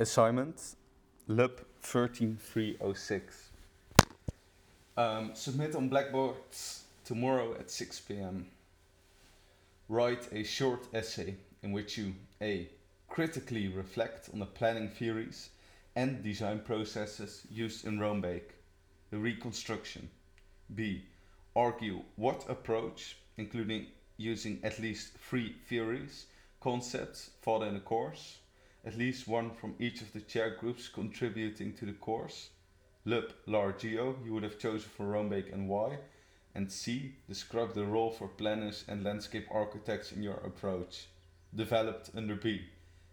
Assignment LUP 13306. Um, submit on Blackboard tomorrow at 6 pm. Write a short essay in which you A. Critically reflect on the planning theories and design processes used in Roombeek, the reconstruction. B. Argue what approach, including using at least three theories, concepts taught in the course, at least one from each of the chair groups contributing to the course. LUP, Lar, Geo, you would have chosen for Roombeek and why. And C, describe the role for planners and landscape architects in your approach, developed under B,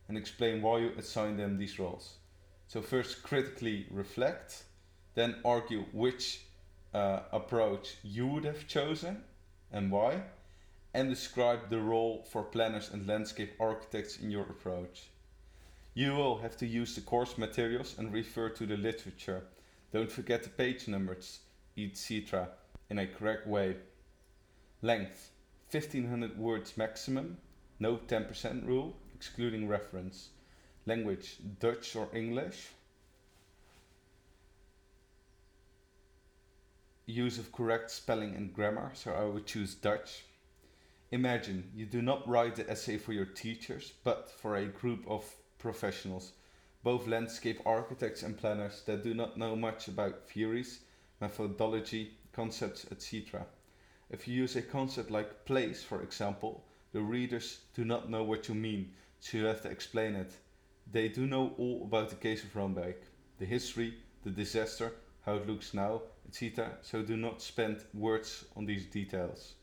and explain why you assign them these roles. So first critically reflect, then argue which uh, approach you would have chosen and why, and describe the role for planners and landscape architects in your approach. You will have to use the course materials and refer to the literature. Don't forget the page numbers, etc. in a correct way. Length 1500 words maximum, no 10% rule, excluding reference. Language Dutch or English. Use of correct spelling and grammar, so I would choose Dutch. Imagine you do not write the essay for your teachers, but for a group of professionals, both landscape architects and planners that do not know much about theories, methodology, concepts, etc. If you use a concept like place, for example, the readers do not know what you mean, so you have to explain it. They do know all about the case of Roombeek, the history, the disaster, how it looks now, etc. So do not spend words on these details.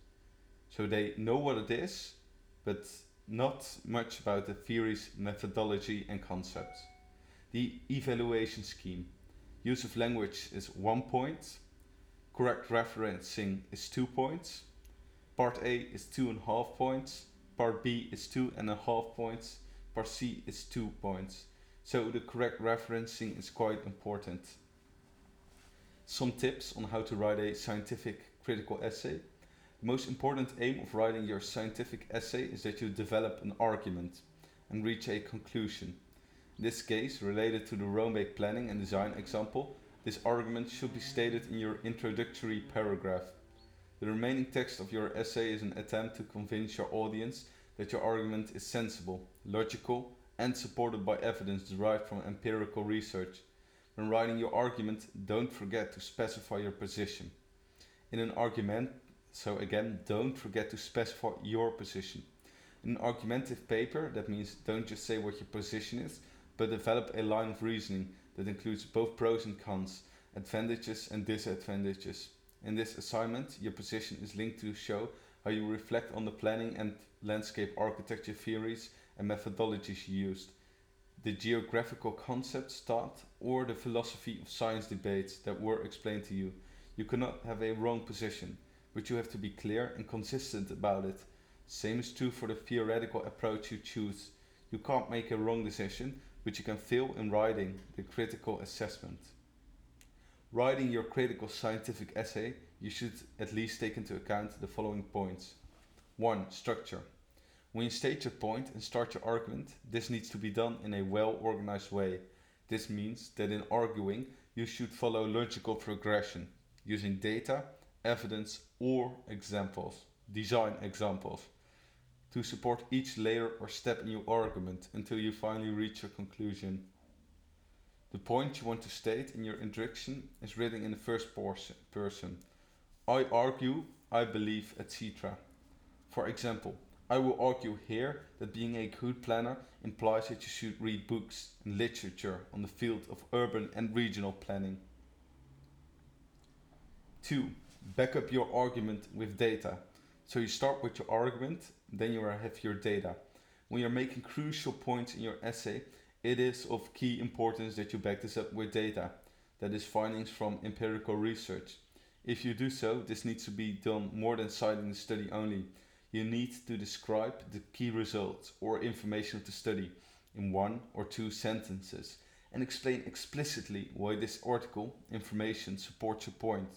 So they know what it is, but not much about the theories, methodology and concepts. The evaluation scheme. Use of language is one point. Correct referencing is two points. Part A is two and a half points. Part B is two and a half points. Part C is two points. So the correct referencing is quite important. Some tips on how to write a scientific critical essay. The most important aim of writing your scientific essay is that you develop an argument and reach a conclusion. In this case, related to the Roombeek planning and design example, this argument should be stated in your introductory paragraph. The remaining text of your essay is an attempt to convince your audience that your argument is sensible, logical, and supported by evidence derived from empirical research. When writing your argument, don't forget to specify your position. In an argument, so again, don't forget to specify your position. In an argumentative paper, that means don't just say what your position is, but develop a line of reasoning that includes both pros and cons, advantages and disadvantages. In this assignment, your position is linked to show how you reflect on the planning and landscape architecture theories and methodologies used, the geographical concepts taught, or the philosophy of science debates that were explained to you. You cannot have a wrong position but you have to be clear and consistent about it. Same is true for the theoretical approach you choose. You can't make a wrong decision, but you can fail in writing the critical assessment. Writing your critical scientific essay, you should at least take into account the following points. 1. Structure. When you state your point and start your argument, this needs to be done in a well organized way. This means that in arguing, you should follow logical progression, using data evidence or examples, design examples, to support each layer or step in your argument until you finally reach your conclusion. The point you want to state in your introduction is written in the first person. I argue, I believe, etc. For example, I will argue here that being a good planner implies that you should read books and literature on the field of urban and regional planning. 2 back up your argument with data. So you start with your argument, then you have your data. When you're making crucial points in your essay, it is of key importance that you back this up with data, that is findings from empirical research. If you do so, this needs to be done more than citing the study only. You need to describe the key results or information of the study in one or two sentences and explain explicitly why this article information supports your point.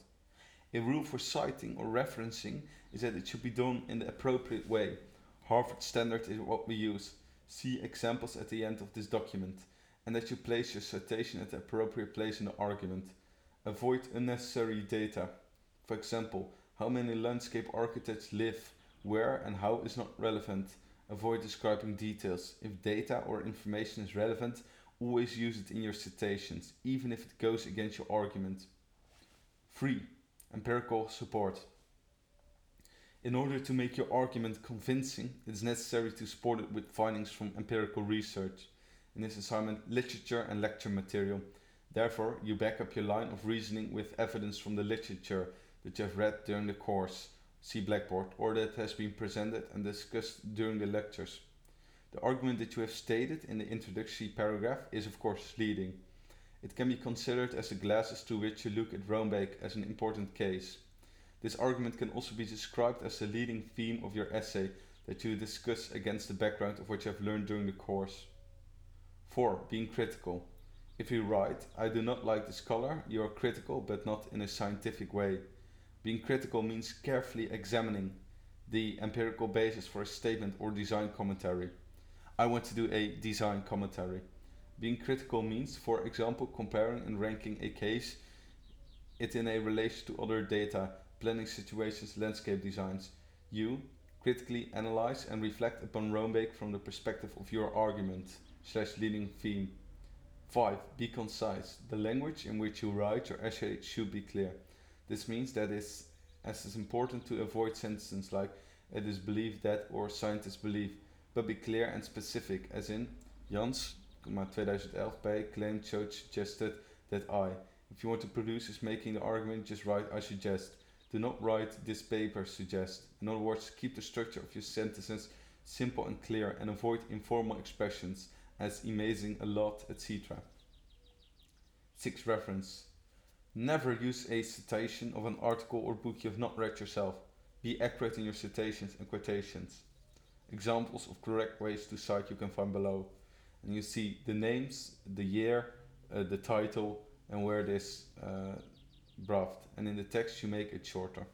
A rule for citing or referencing is that it should be done in the appropriate way. Harvard standard is what we use. See examples at the end of this document. and that you place your citation at the appropriate place in the argument. Avoid unnecessary data. For example, how many landscape architects live where and how is not relevant. Avoid describing details. If data or information is relevant, always use it in your citations, even if it goes against your argument. 3. Empirical support. In order to make your argument convincing, it is necessary to support it with findings from empirical research. In this assignment, literature and lecture material. Therefore, you back up your line of reasoning with evidence from the literature that you have read during the course, see Blackboard, or that has been presented and discussed during the lectures. The argument that you have stated in the introductory paragraph is of course leading. It can be considered as the glasses through which you look at Roombeek as an important case. This argument can also be described as the leading theme of your essay that you discuss against the background of what you have learned during the course. 4. Being critical. If you write, I do not like this color, you are critical but not in a scientific way. Being critical means carefully examining the empirical basis for a statement or design commentary. I want to do a design commentary. Being critical means, for example, comparing and ranking a case it in a relation to other data planning situations, landscape designs. You critically analyze and reflect upon Roombeek from the perspective of your argument slash leading theme. 5. Be concise. The language in which you write your essay should be clear. This means that it's as it's important to avoid sentences like it is believed that or scientists believe, but be clear and specific, as in Jans, 2011 by claimed, showed, suggested that I. If you want to produce is making the argument, just write I suggest. Do not write this paper suggest. In other words, keep the structure of your sentences simple and clear and avoid informal expressions as amazing, a lot, etc. 6. Reference. Never use a citation of an article or book you have not read yourself. Be accurate in your citations and quotations. Examples of correct ways to cite you can find below. And you see the names, the year, uh, the title, and where it is uh, and in the text you make it shorter.